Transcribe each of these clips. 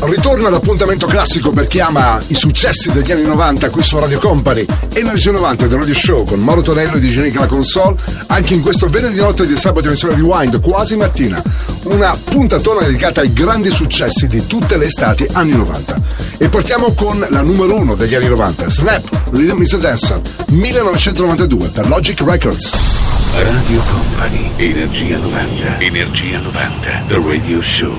Ritorna l'appuntamento classico per chi ama i successi degli anni 90 qui su Radio Company. Energia 90 del Radio Show con Mauro Tonello di Genica la console. Anche in questo venerdì notte di sabato emissione Rewind, quasi mattina. Una puntatona dedicata ai grandi successi di tutte le estati anni 90. E partiamo con la numero uno degli anni 90, Snap, Rhythm is a Dancer, 1992 per Logic Records. Radio Company. Energia 90. Energia 90. The Radio Show.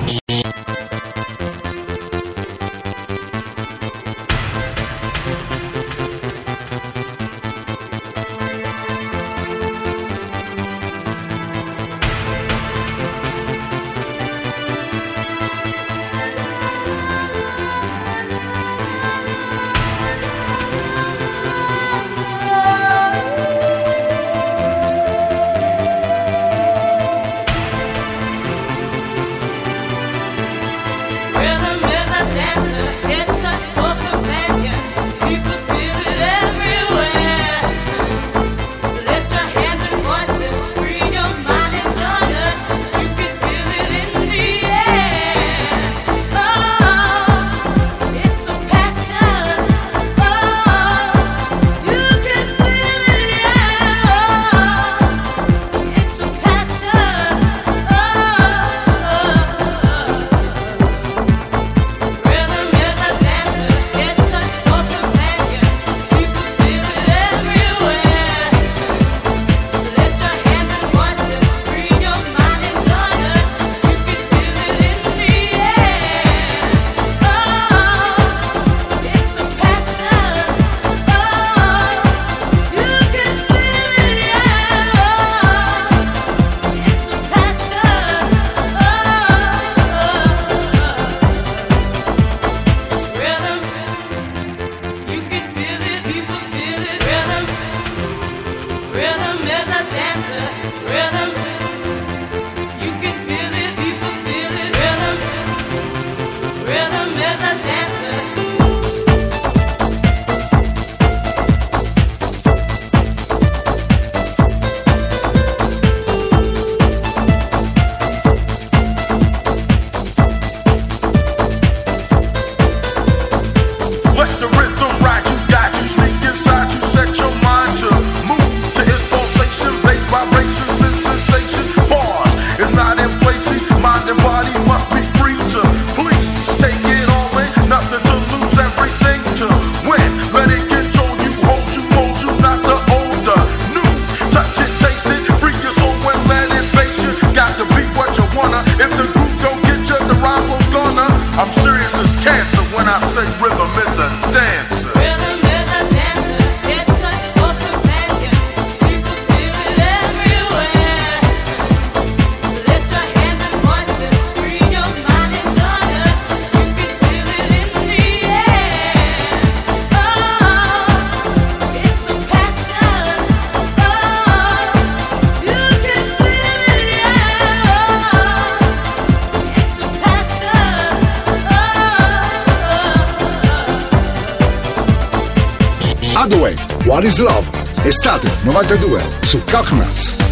I'm serious as cat. What is Love? Estate 92 su Coconuts.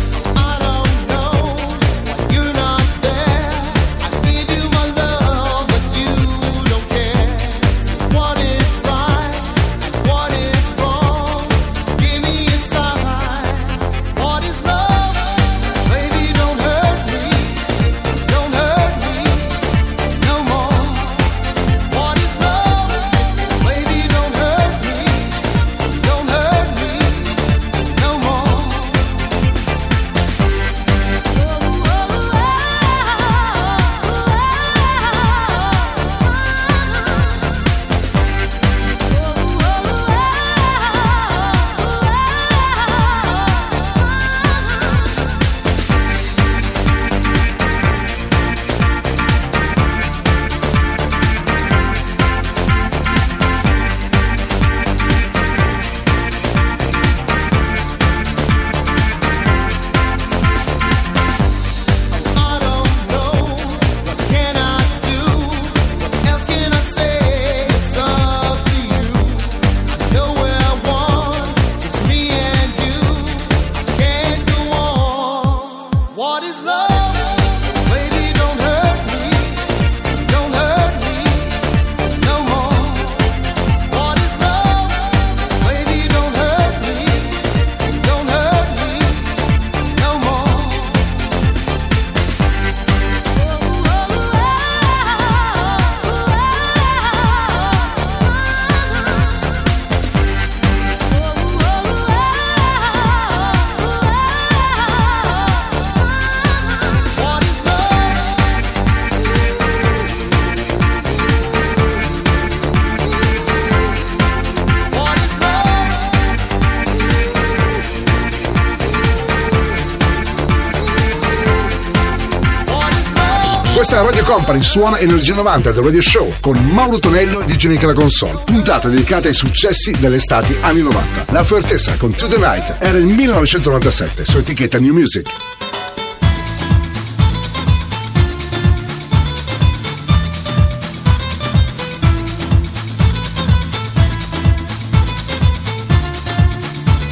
Company, suona Energia 90 del Radio Show con Mauro Tonello e DJ Nick la console. Puntata dedicata ai successi delle estati anni 90. La Fortessa con To The Night era il 1997 su etichetta New Music.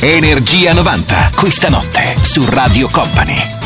Energia 90, questa notte su Radio Company.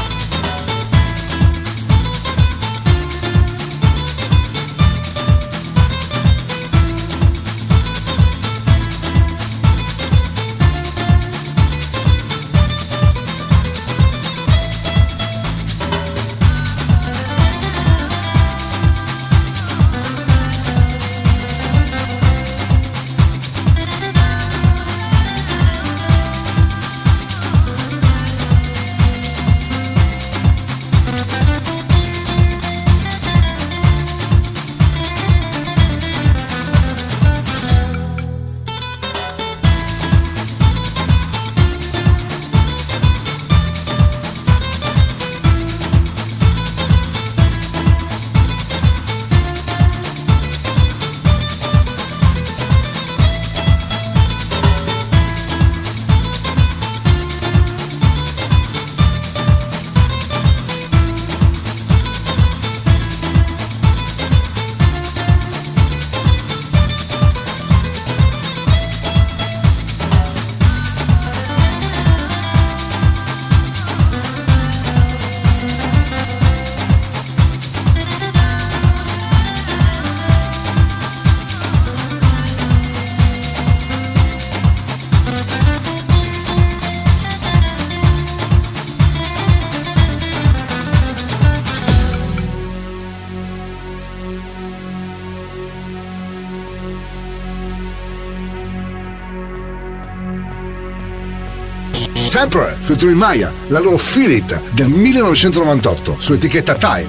Temporary featuring Maya, la loro Feel It del 1998 su etichetta Time.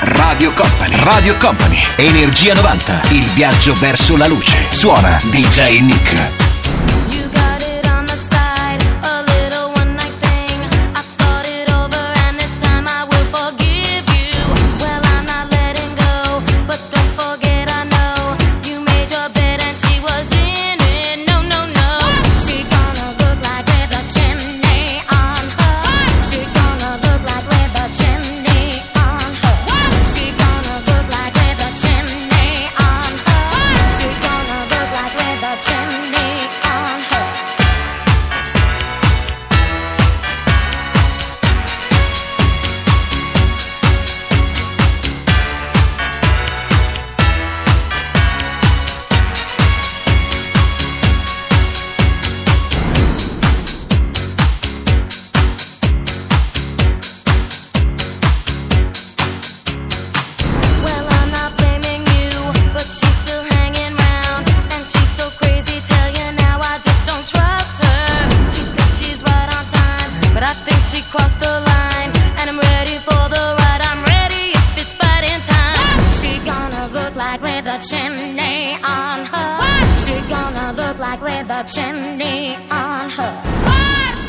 Radio Company, Radio Company, Energia 90, il viaggio verso la luce. Suona DJ Nick.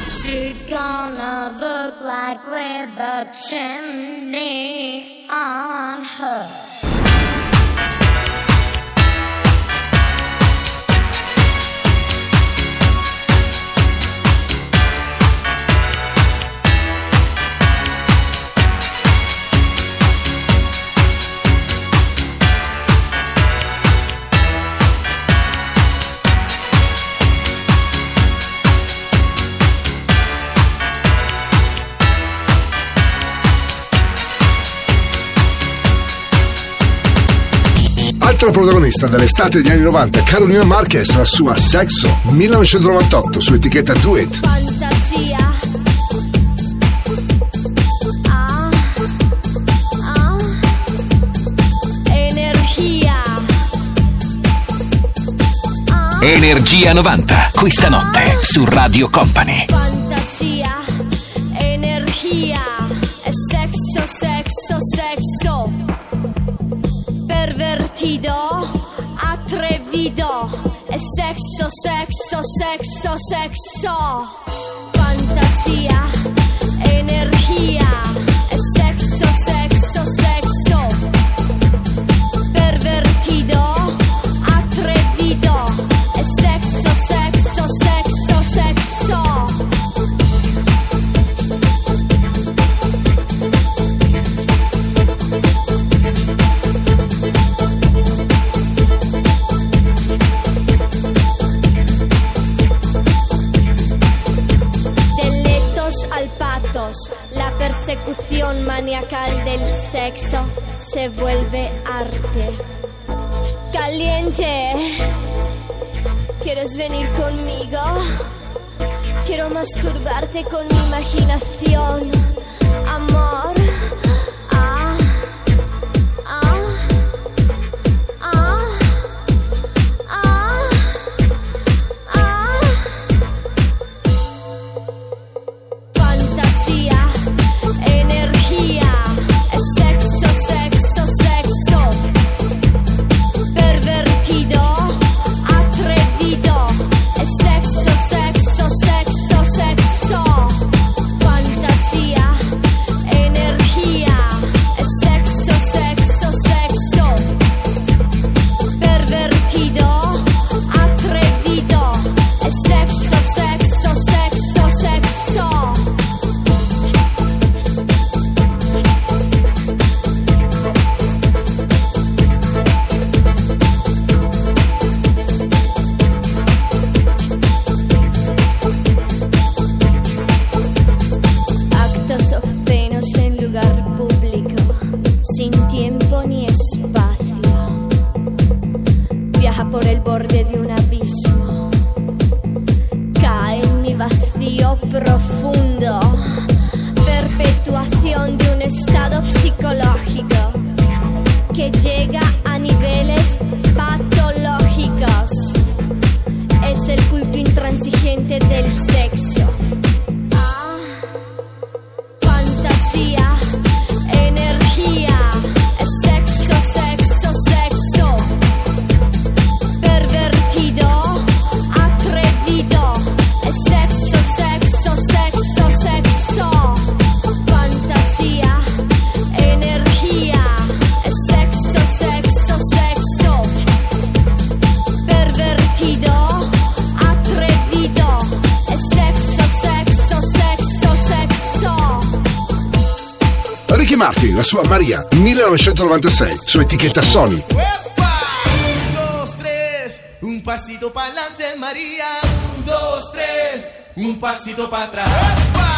She's gonna look like with the chimney on her. Altra protagonista dell'estate degli anni 90, Carolina Marquez, la sua Sexo 1998 su etichetta Do It. Fantasia. Ah, ah. Energia. Ah. Energia 90, questa notte su Radio Company. Sexo, sexo, sexo, sexo. Fantasía, energía. sexo se vuelve arte. Caliente, ¿quieres venir conmigo? Quiero masturbarte con mi imaginación occhi profondi Martin, la sua Maria, 1996, su etichetta Sony. Un pasito pa'lante Maria. un, dos, tres, un pasito para atrás.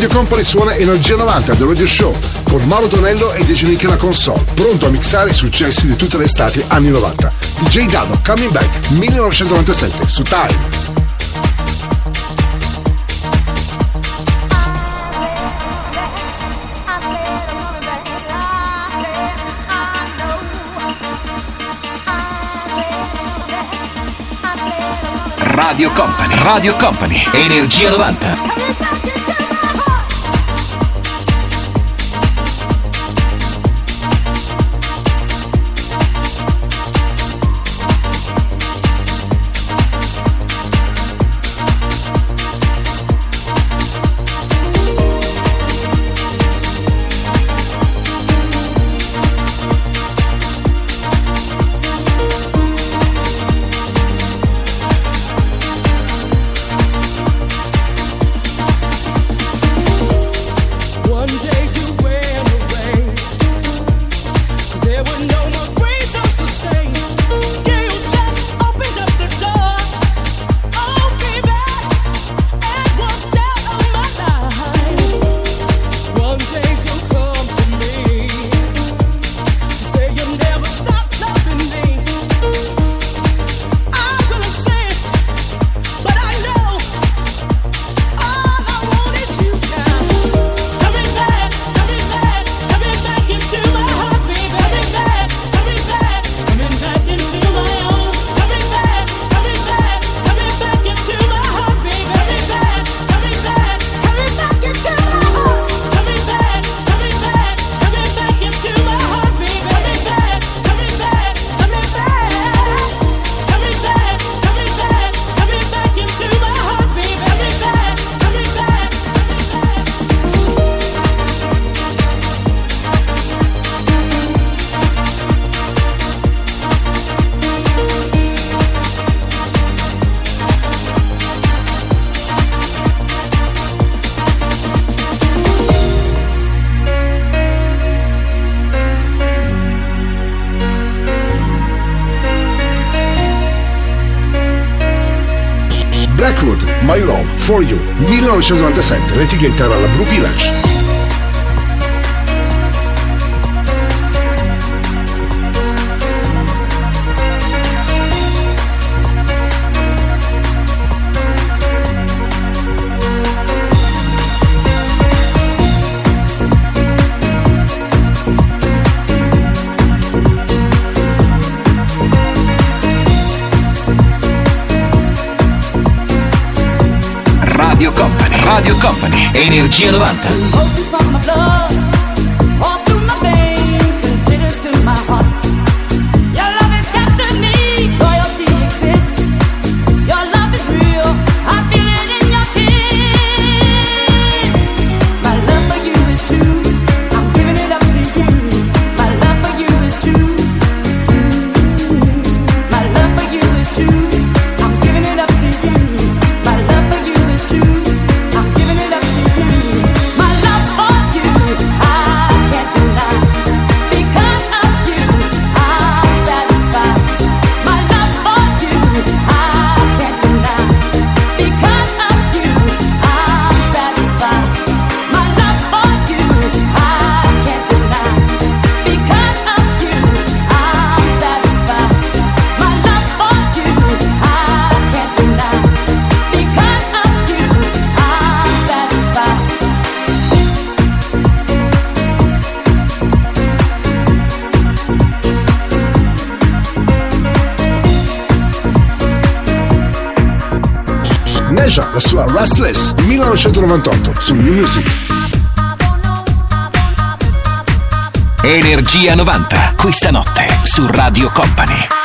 Radio Company suona Energia 90 The Radio Show con Mauro Tonello e DJ Nick la console, pronto a mixare i successi di tutte le estate anni 90. DJ Dado Coming Back 1997 su Time. Radio Company, Radio Company, Energia 90. 1997, l'etichetta era la Blue Village. Energia 90. Restless 1998 su New Music. Energia 90, questa notte su Radio Company.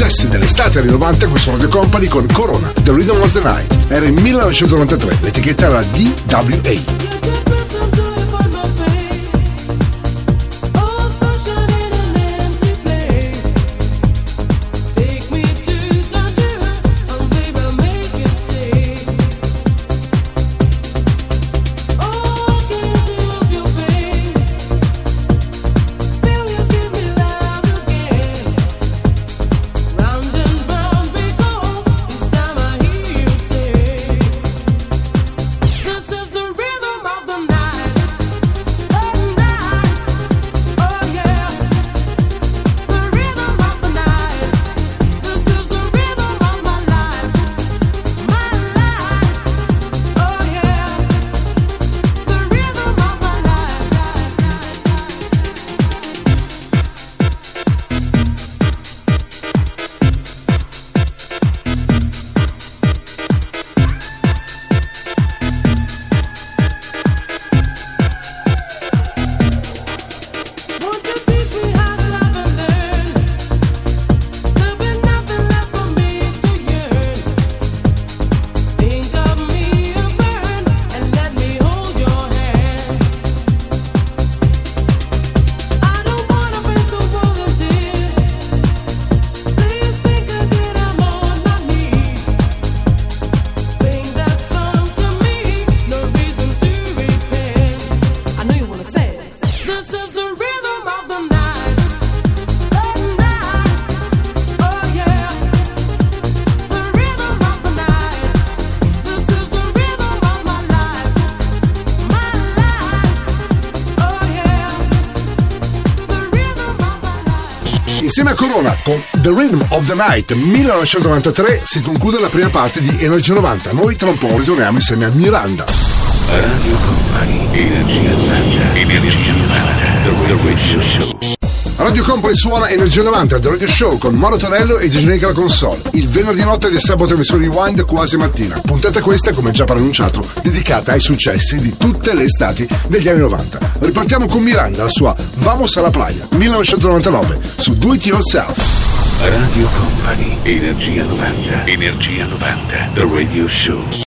Successi dell'estate anni 90 qui su Radio Company con Corona, The Rhythm of the Night. Era il 1993, l'etichetta era DWA. Corona con The Rhythm of the Night 1993 si conclude la prima parte di Energia 90. Noi tra un po' ritorniamo insieme a Miranda. Radio Company, Energia 90, Energia 90, The Radio Show. Radio Company suona Energia 90 The Radio Show con Mauro Tonello e Digenica la console. Il venerdì notte del sabato emissione Rewind quasi mattina. Puntata questa, come già preannunciato, dedicata ai successi di tutte le estati degli anni 90. Ripartiamo con Miranda, la sua Vamos alla playa 1999 su Do It Yourself. Radio Company, Energia 90, Energia 90, The Radio Show.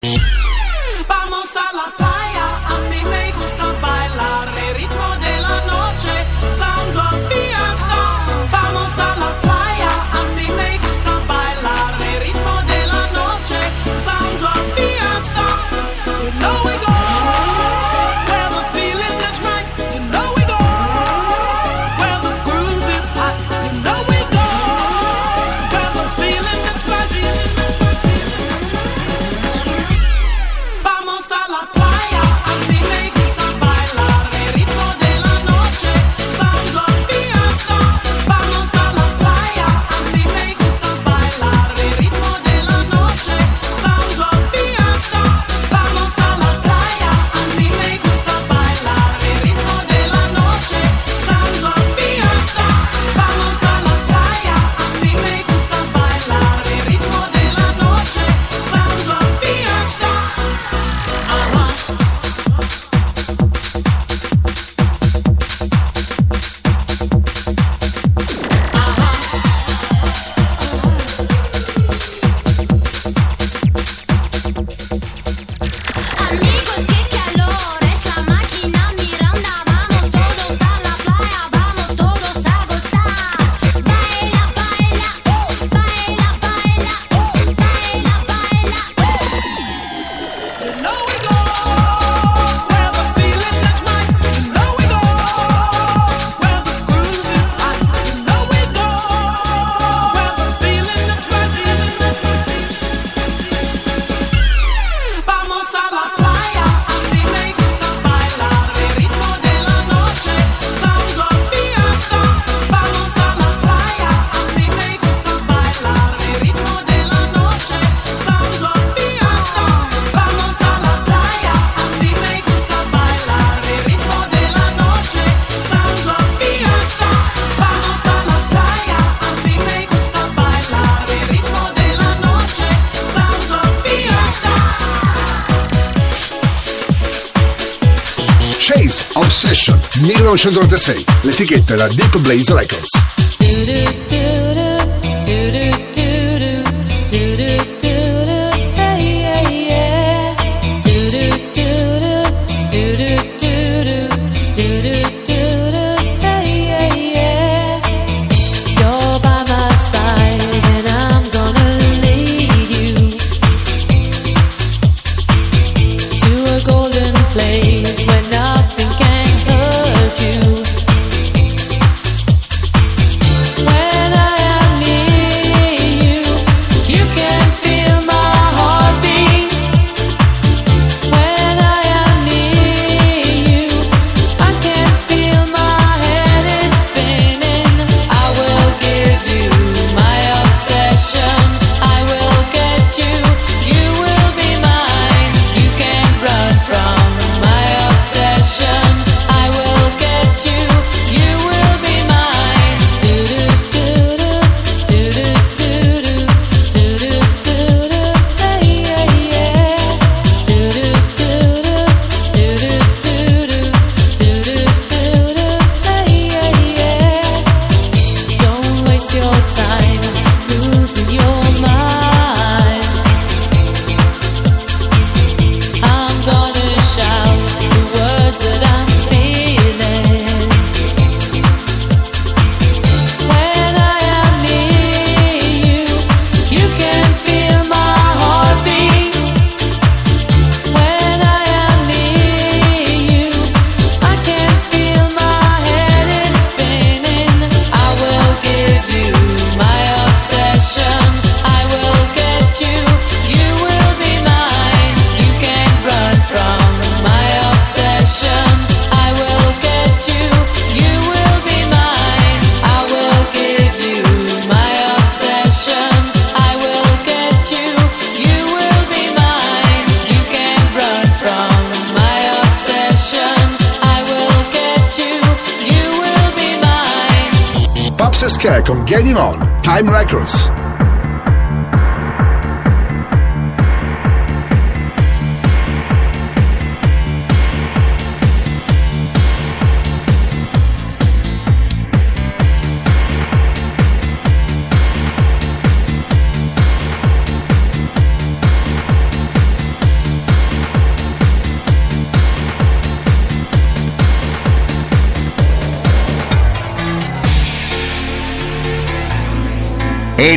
1996. L'etichetta è Deep Blaze Records.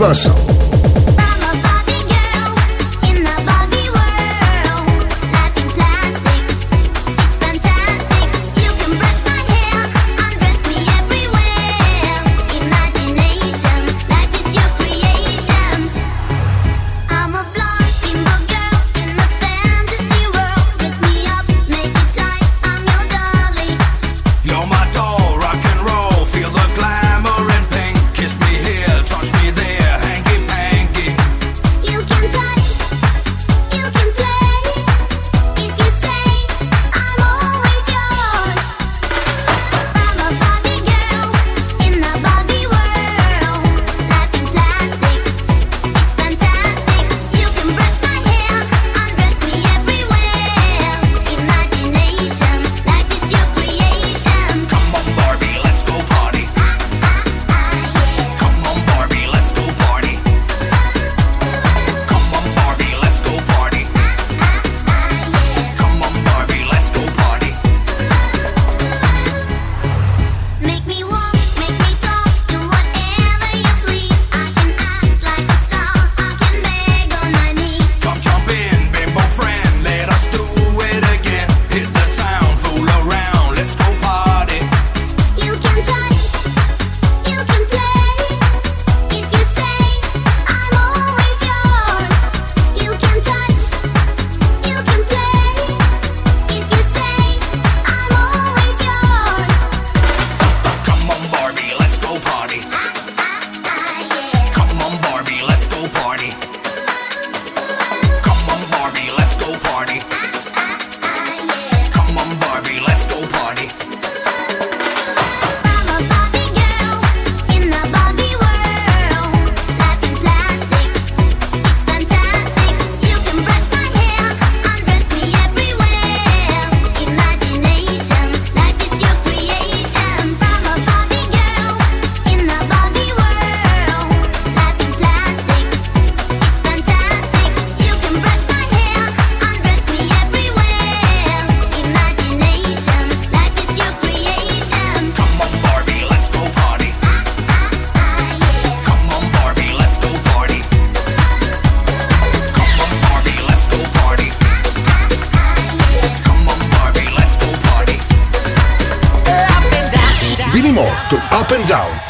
Universal.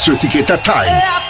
Su etichetta Time.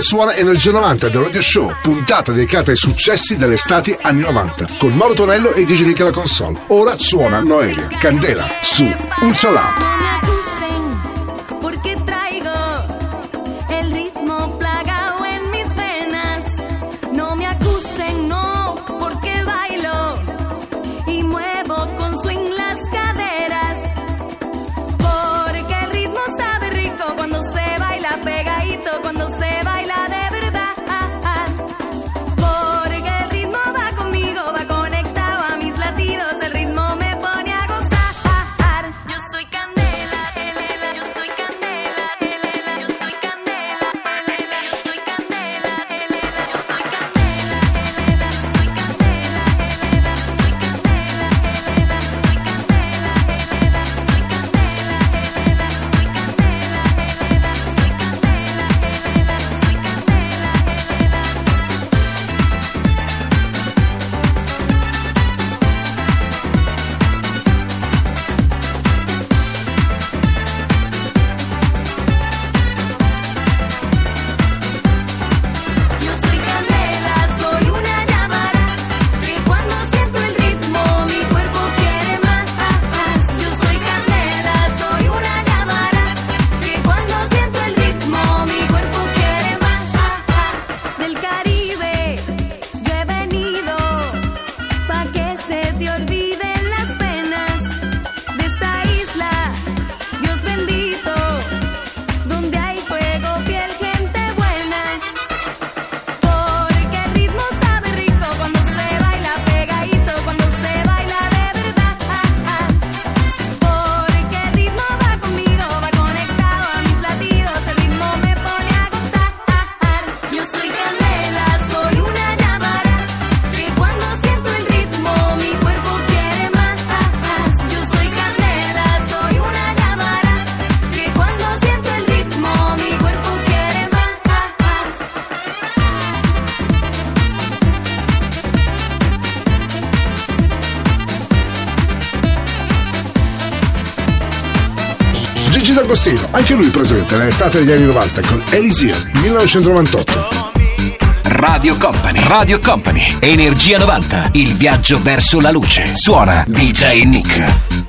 Company suona Energia 90 del Radio Show, puntata dedicata ai successi dell'estate anni 90, con Mauro Tonello e DJ Nick alla console. Ora suona Noelia, Candela, su Ultra Lab. Anche lui presente nell'estate degli anni 90 con Elisir 1998. Radio Company, Radio Company, Energia 90, il viaggio verso la luce. Suona DJ Nick.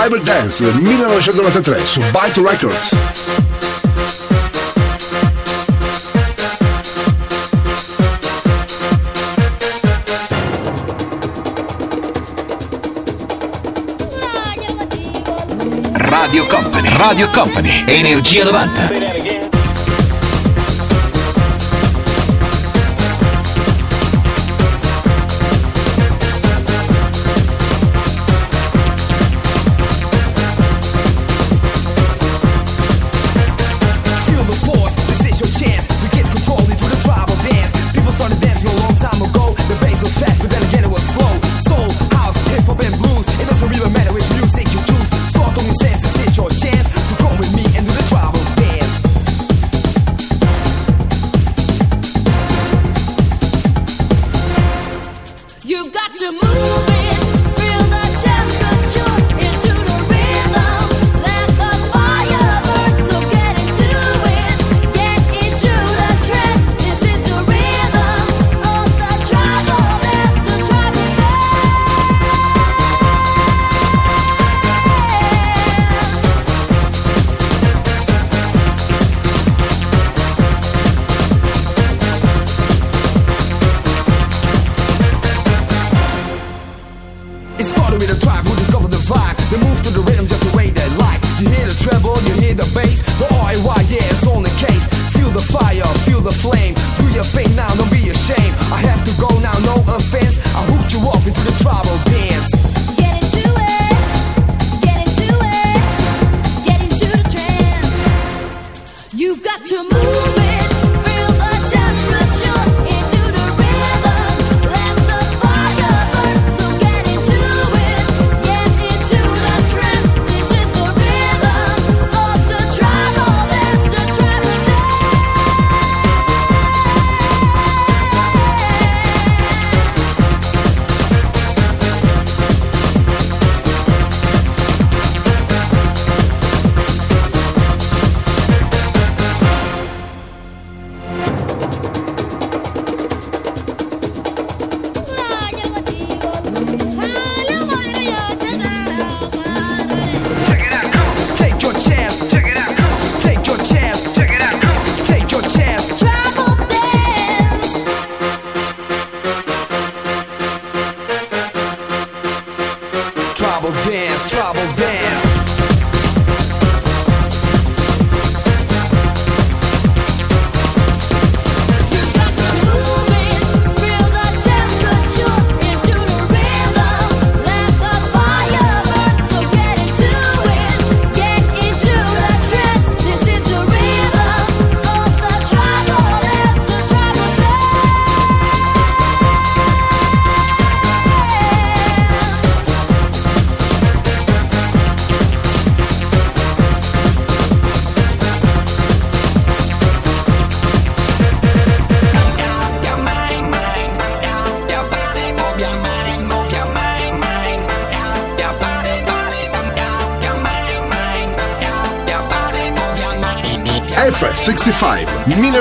Tribal Dance del 1993 su Byte Records. Radio Company, Radio Company, Energia 90.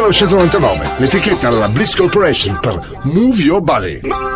1999. L'etichetta alla Bliss Corporation per Move Your Body.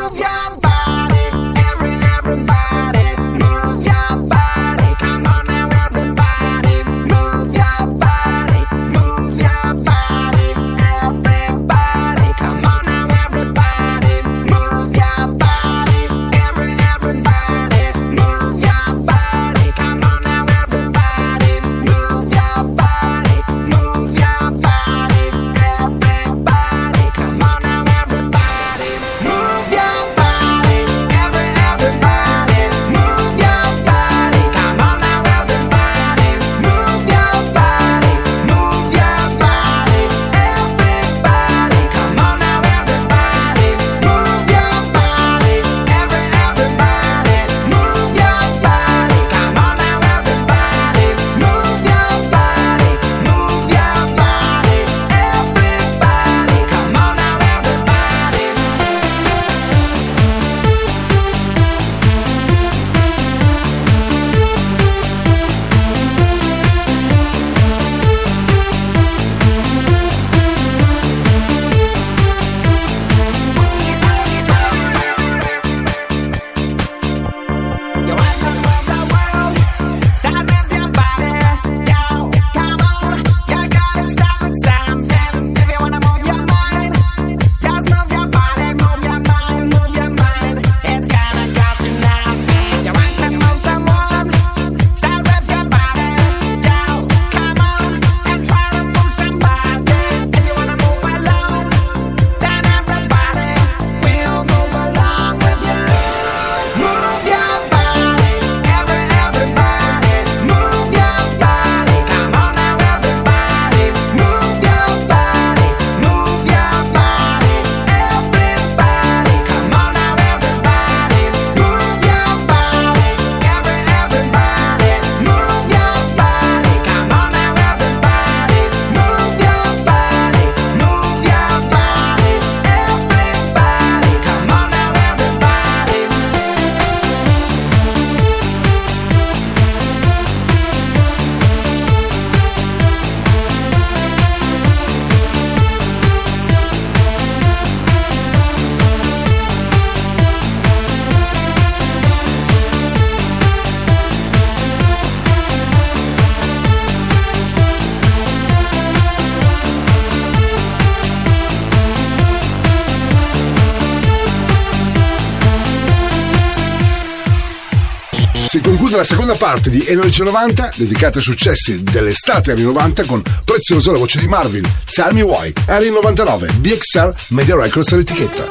Benvenuti alla seconda parte di Enoice 90, dedicata ai successi dell'estate anni 90 con prezioso la voce di Marvin, Tell Me Why, anni 99, BXR Media Records all'etichetta.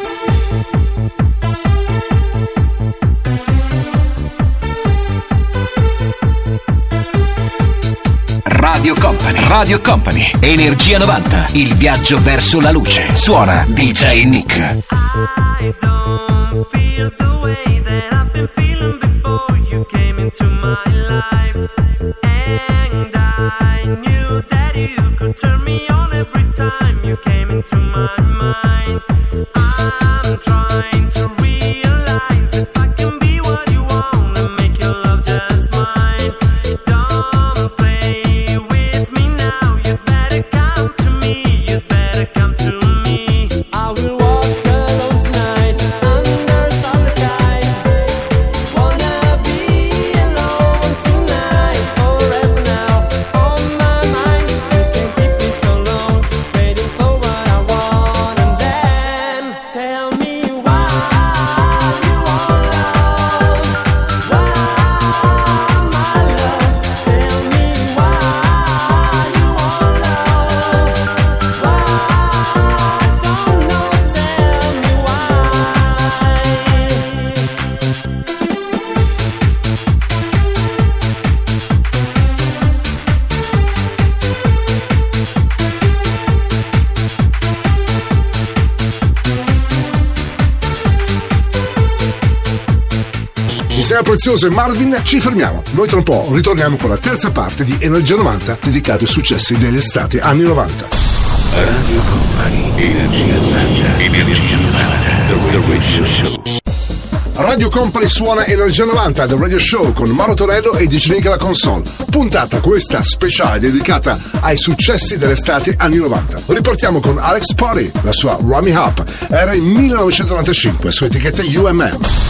Radio Company, Radio Company, Energia 90, il viaggio verso la luce. Suona DJ Nick. Sea Prezioso e Marvin ci fermiamo. Noi tra un po' ritorniamo con la terza parte di Energia 90 dedicata ai successi dell'estate anni 90. Radio Company, Energia 90, Energia 90, The Radio Show. Radio Company suona Energia 90 The Radio Show con Mauro Torello e Dicinink alla console. Puntata questa speciale dedicata ai successi dell'estate anni 90. Ripartiamo con Alex Potty, la sua Rummy Hop. Era in 1995 su etichetta UMM.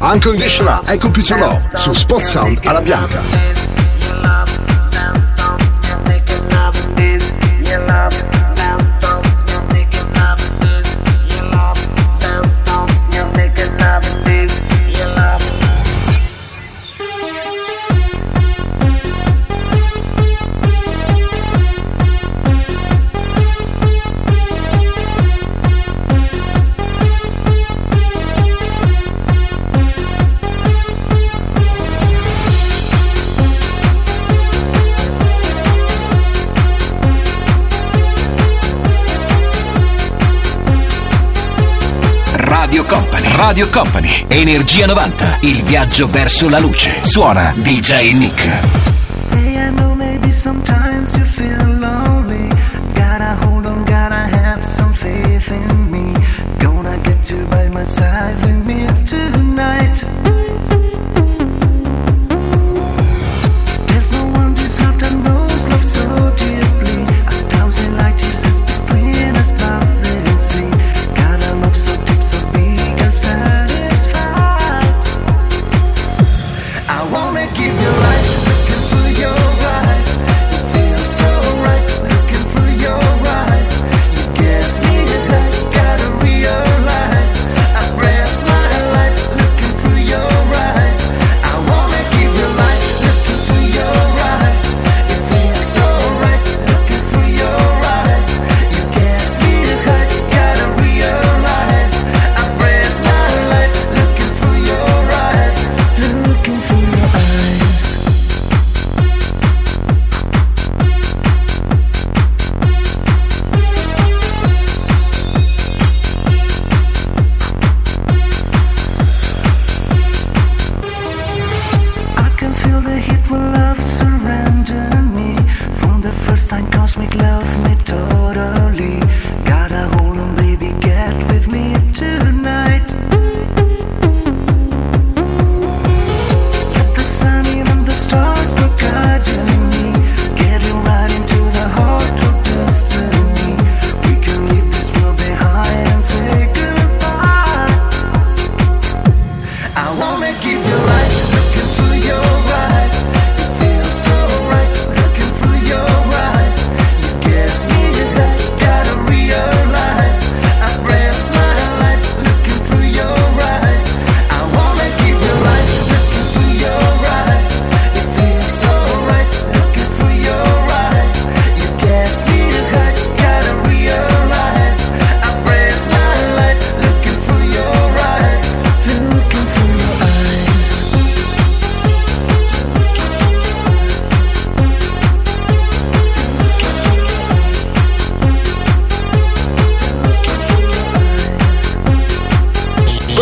Unconditional è Computer Love su Spot Sound alla Bianca. Radio Company, Energia 90, il viaggio verso la luce. Suona DJ Nick. Hey, I know maybe sometimes you feel lonely. Gotta hold on, gotta have some faith in me. Gonna get you by my side.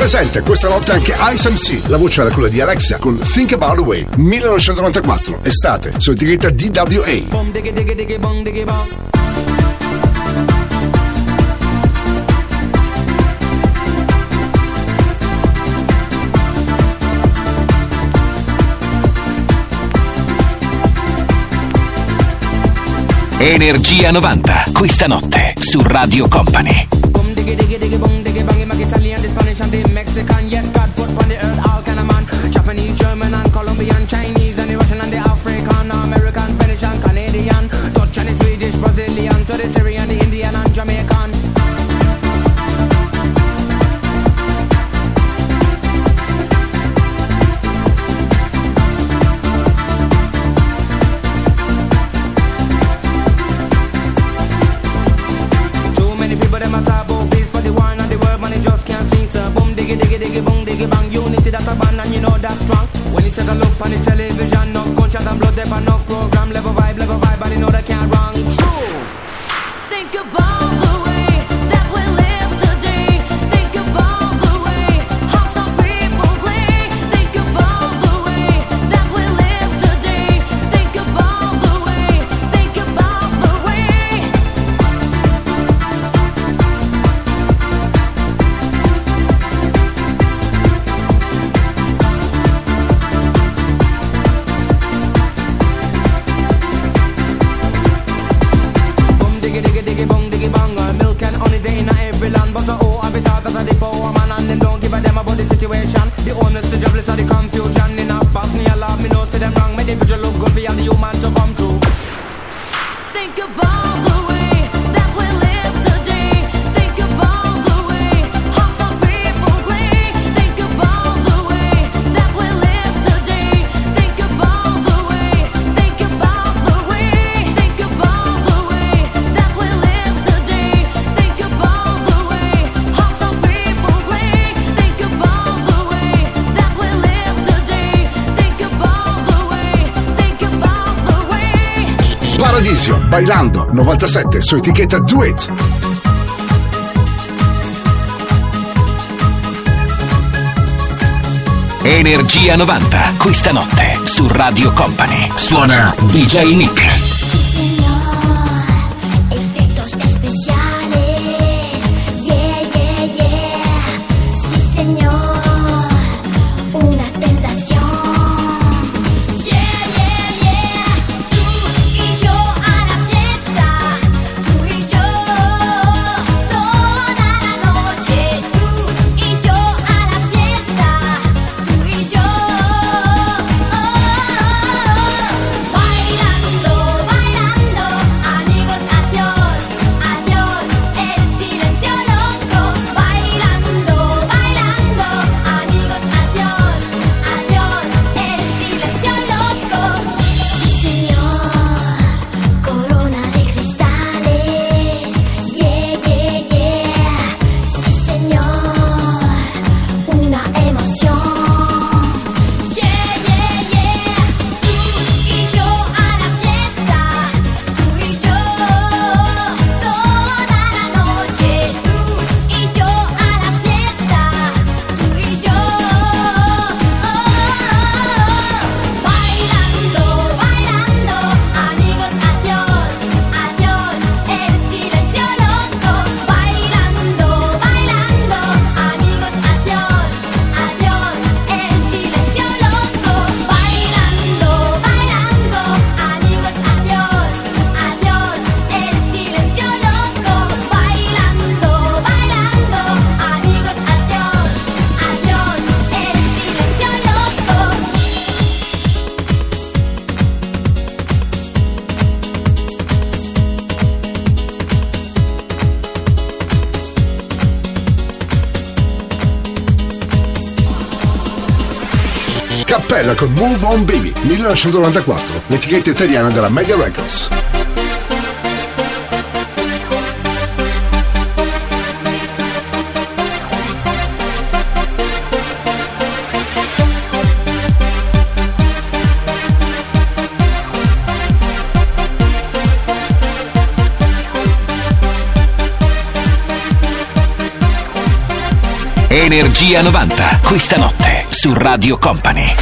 Presente questa notte anche Ice MC, la voce era quella di Alexia con Think About Away 1994, estate, su etichetta DWA. Energia 90, questa notte su Radio Company. Mexican, yes, God put on the earth all kind of man. Japanese, German, and Colombian, Chinese, and the Russian, and the African, American, Finnish and Canadian, Dutch, and the Swedish, Brazilian, to the Bailando 97 su etichetta Do It. Energia 90, questa notte su Radio Company. Suona DJ Nick. Von Baby 1994, l'etichetta italiana della Mega Records. Energia 90, questa notte su Radio Company.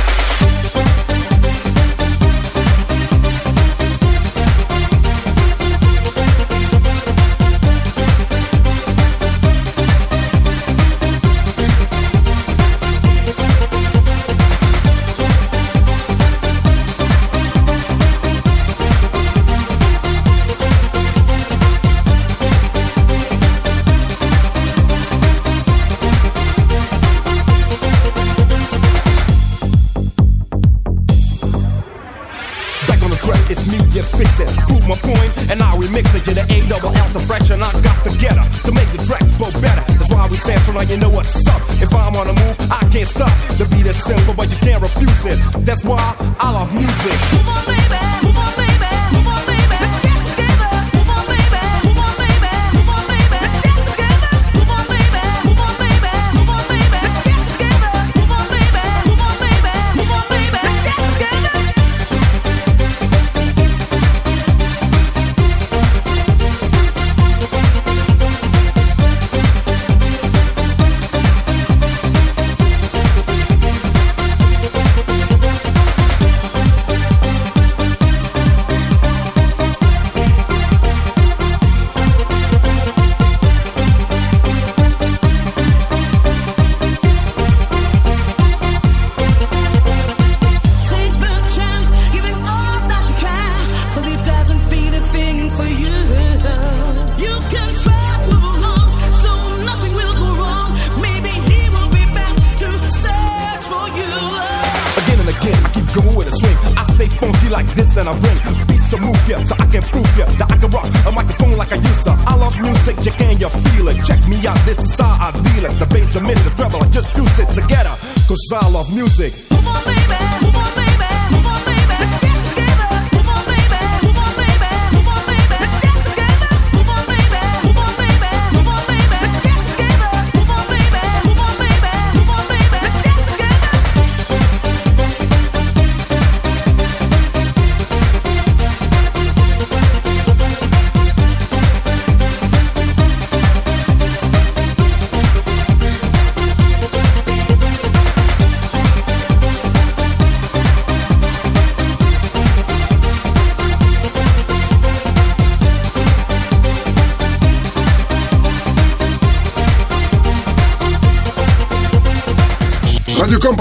music.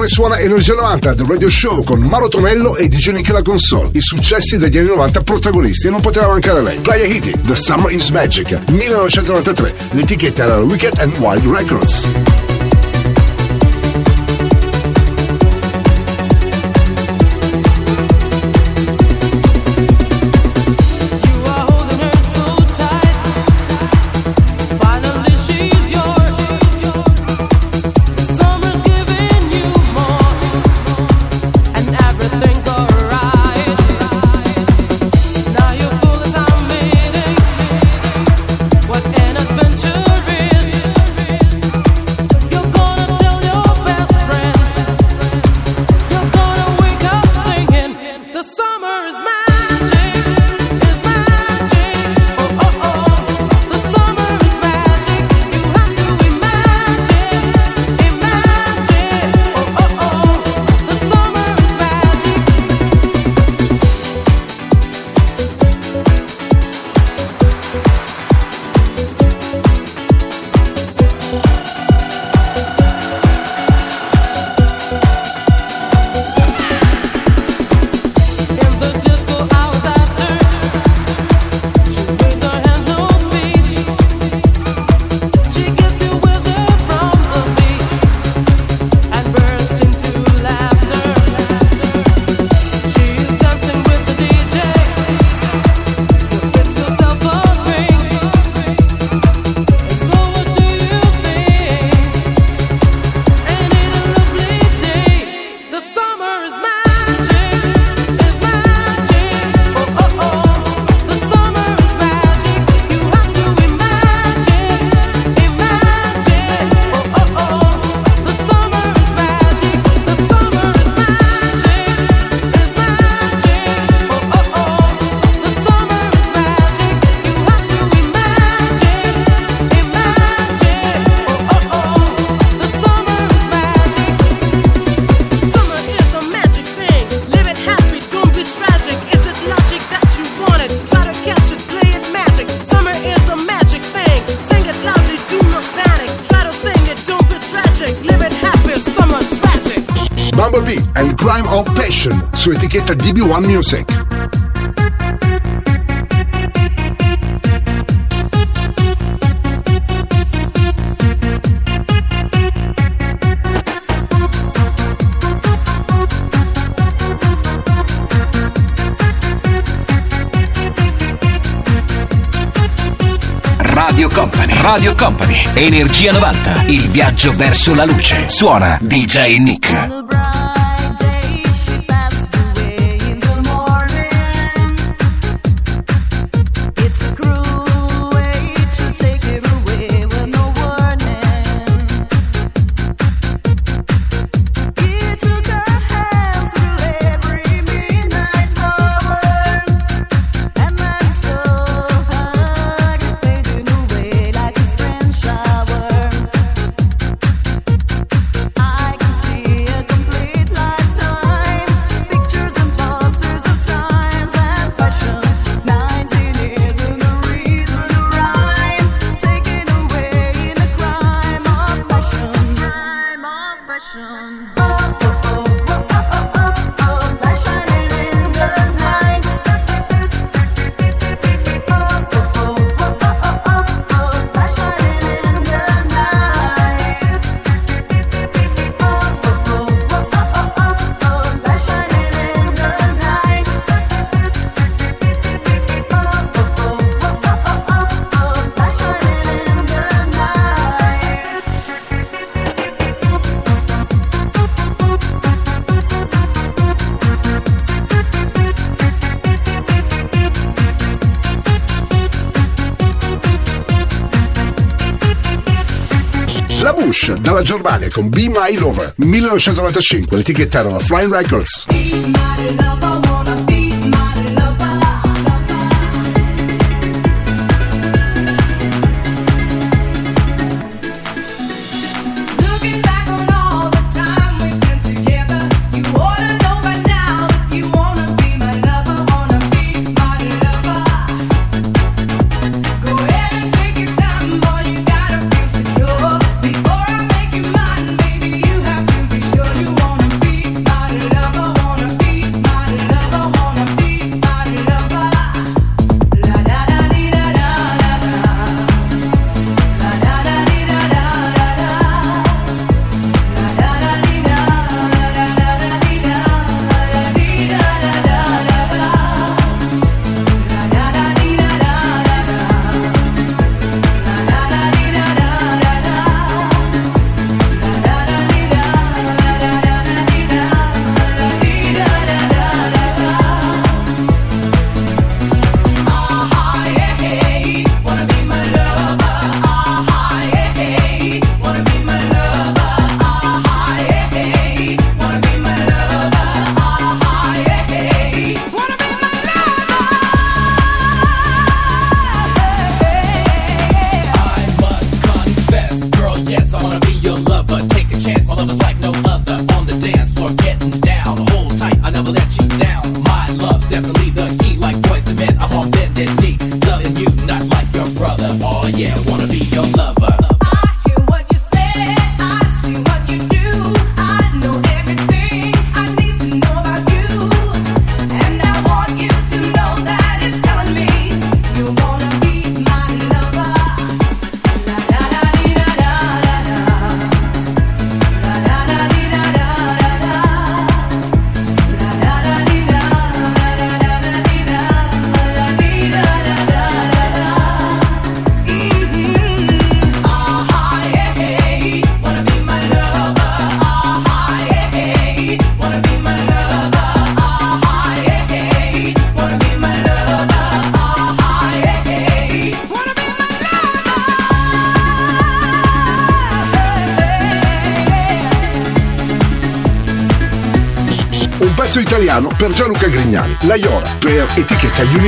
sempre suona Energia 90 The Radio Show con Maro Tonello e DJ Nick console. I successi degli anni 90 protagonisti e non poteva mancare lei. Playa Hitty, The Summer is Magic, 1993. L'etichetta era Wicked and Wild Records. su etichetta DB1 Music. Radio Company, Radio Company, Energia 90, il viaggio verso la luce. Suona DJ Nick. dalla Germania con Be My Lover 1995 l'etichetta era Flying Records.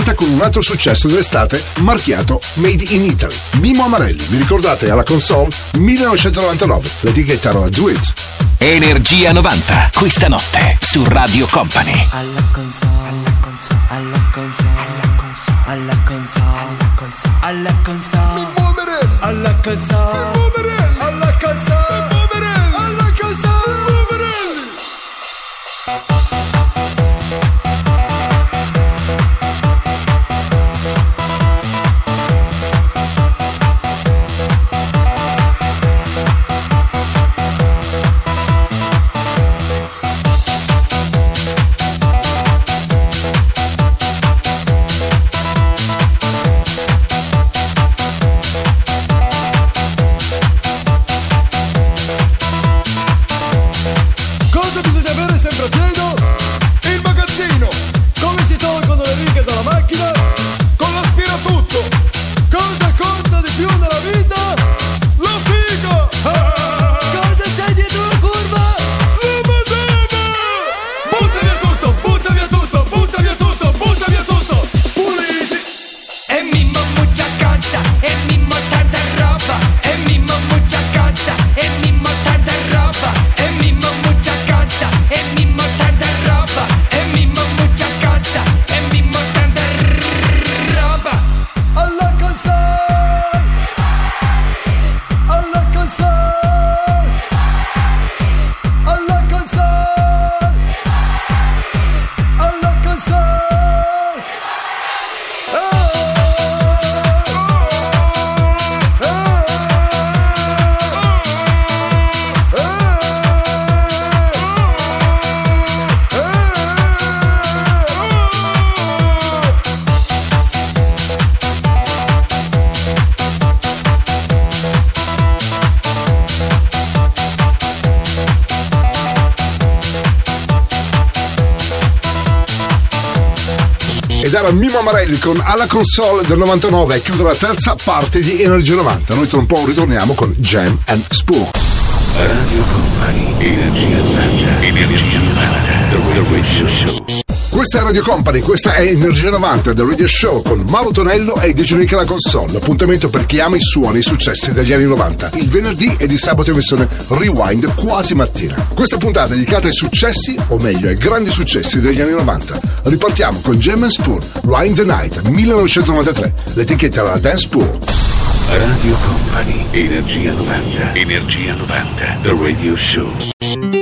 80 con un altro successo dell'estate marchiato Made in Italy. Mimo Amarelli, vi ricordate alla console 1999, l'etichetta era Do It. Energia 90, questa notte su Radio Company. Alla console, alla console, alla console, alla console, alla console, alla console, alla console, alla console. Alla Console del 99 e chiude la terza parte di Energia 90. Noi tra un po' ritorniamo con Jam and Spoon. Radio Company, Questa è Radio Company, questa è Energia 90 del Radio Show con Mauro Tonello e DJ Nick alla console. Appuntamento per chi ama i suoni e i successi degli anni 90. Il venerdì e di sabato in versione rewind quasi mattina. Questa puntata è dedicata ai successi, o meglio ai grandi successi degli anni 90. Ripartiamo con Gem Spoon, Ride the Night 1993. L'etichetta era Dance Pool. Radio Company, Energia 90, Energia 90, The Radio Show.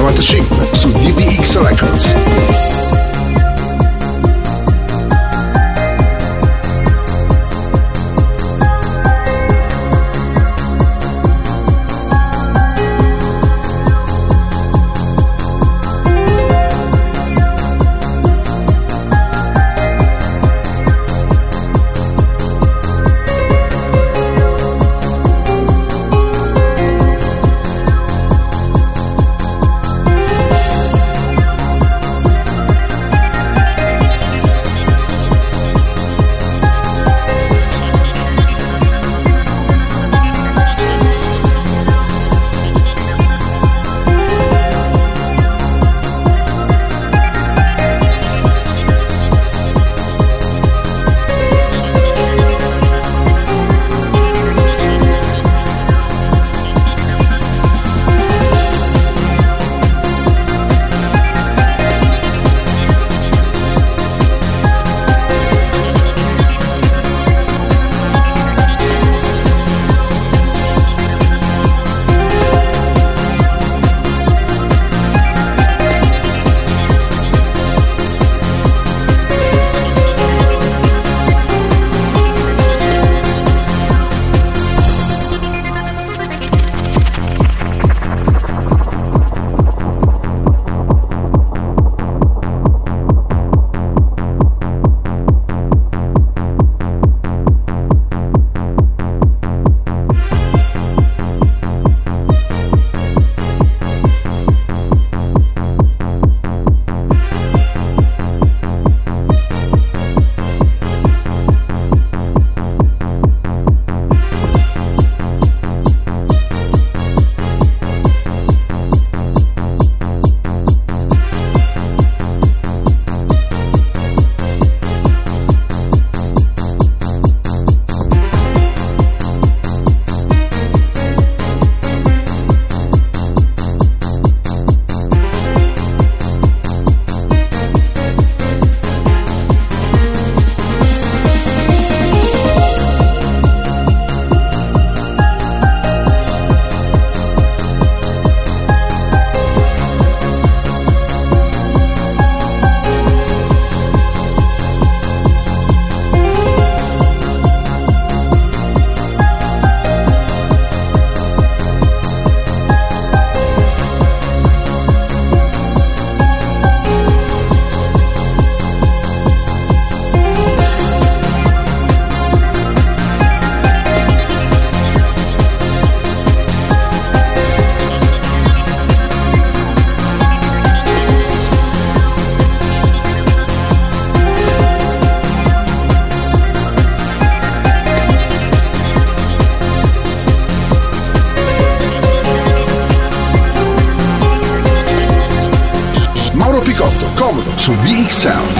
95 su DBX Records. Sound.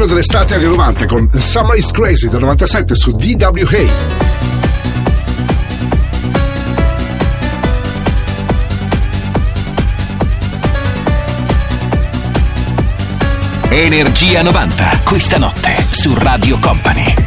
l'inno dell'estate anni 90 con Summer is Crazy del 97 su DWA. Energia 90, questa notte su Radio Company.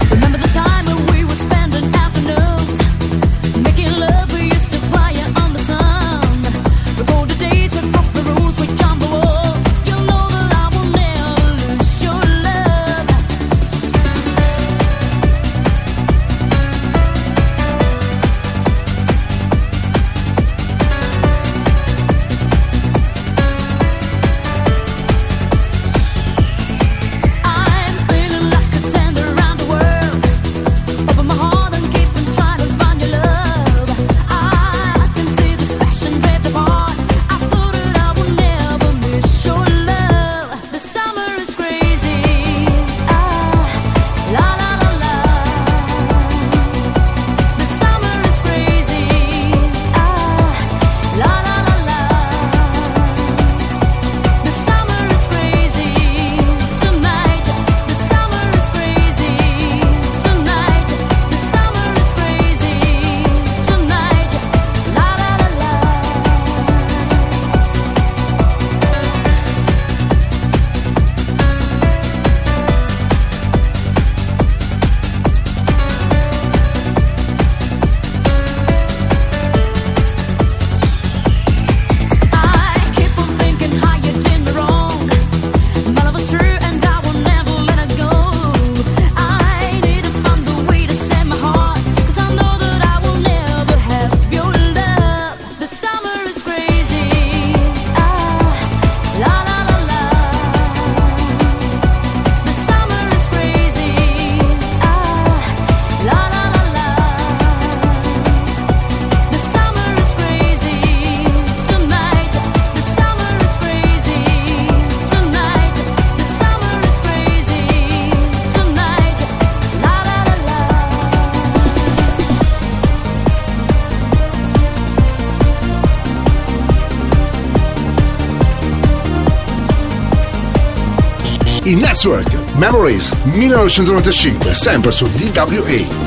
Kraftwerk Memories 1995, sempre su DWA.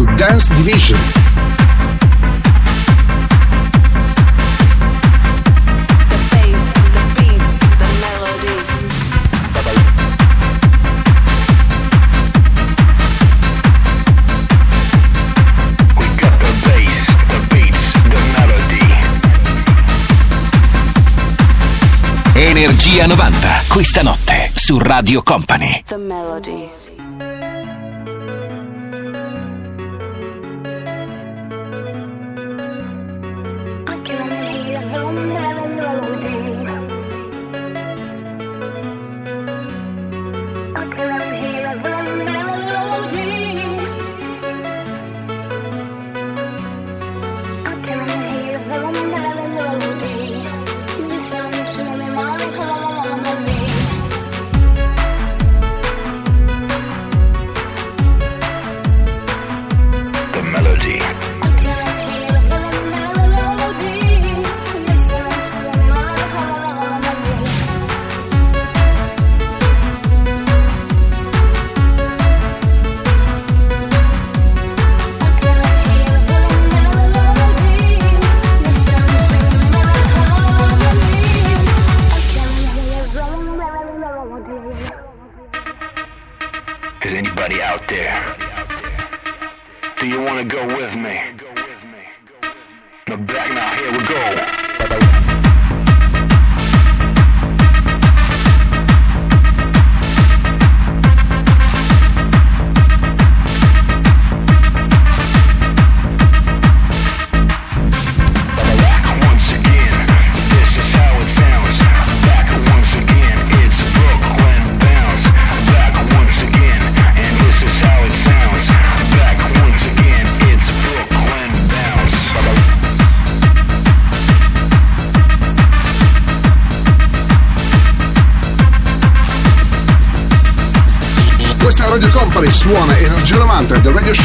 su Dance Division. Energia 90, questa notte su Radio Company.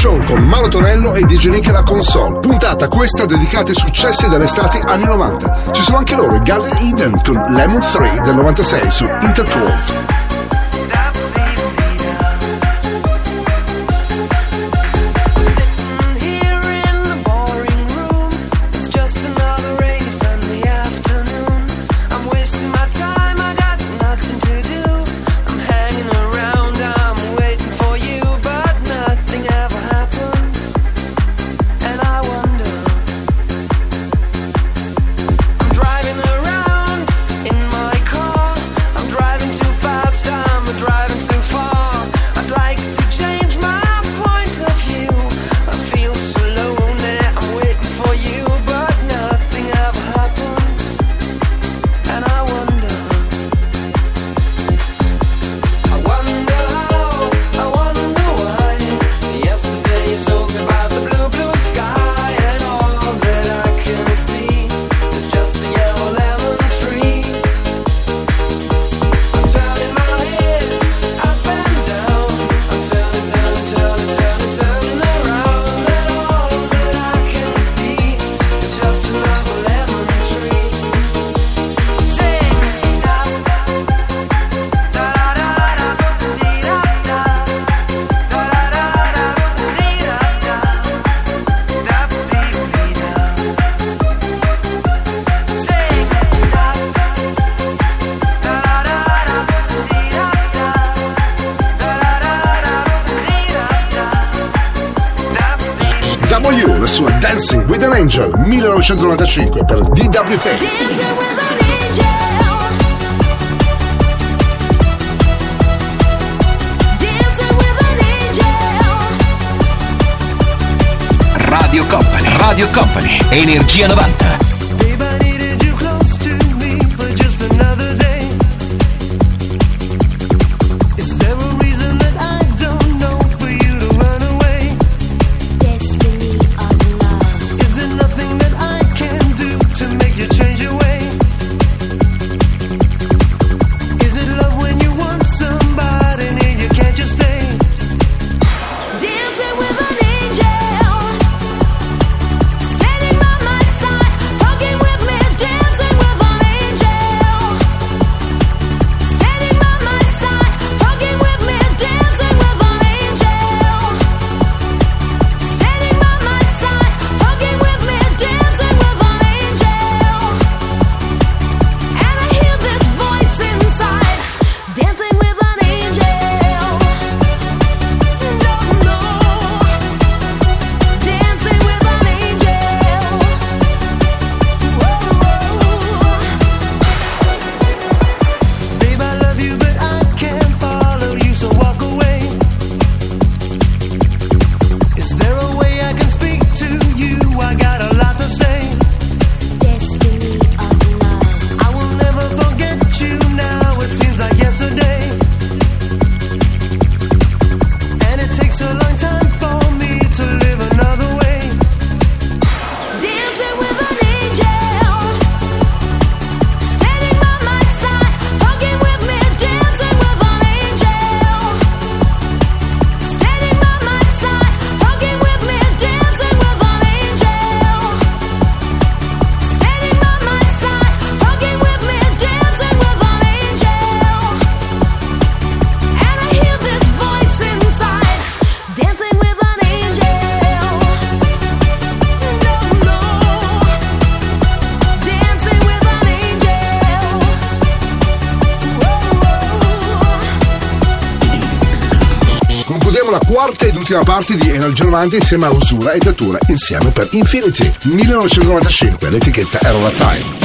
Show con Mauro Tonello e DJ Nick alla console. Puntata questa dedicata ai successi dell'estate anni 90. Ci sono anche loro, Garden Eden con Lemon 3 del 96 su Intercourt. 1995 per DWP. Radio Company, Radio Company, Energia 90. Quarta ed ultima parte di Energia 90 insieme a Usura e Datura insieme per Infinity. 1995 l'etichetta era la Time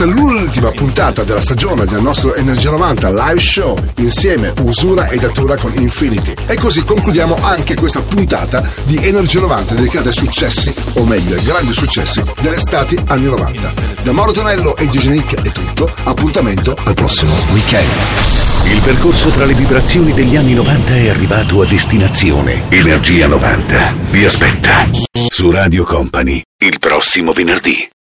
Stata l'ultima puntata della stagione del nostro Energia 90 live show insieme Usura e Datura con Infinity. E così concludiamo anche questa puntata di Energia 90 dedicata ai successi, o meglio ai grandi successi dell'estate anni 90. Da Mauro Tonello e Gigi Nick è tutto, appuntamento al prossimo weekend. Il percorso tra le vibrazioni degli anni 90 è arrivato a destinazione. Energia 90 vi aspetta su Radio Company il prossimo venerdì.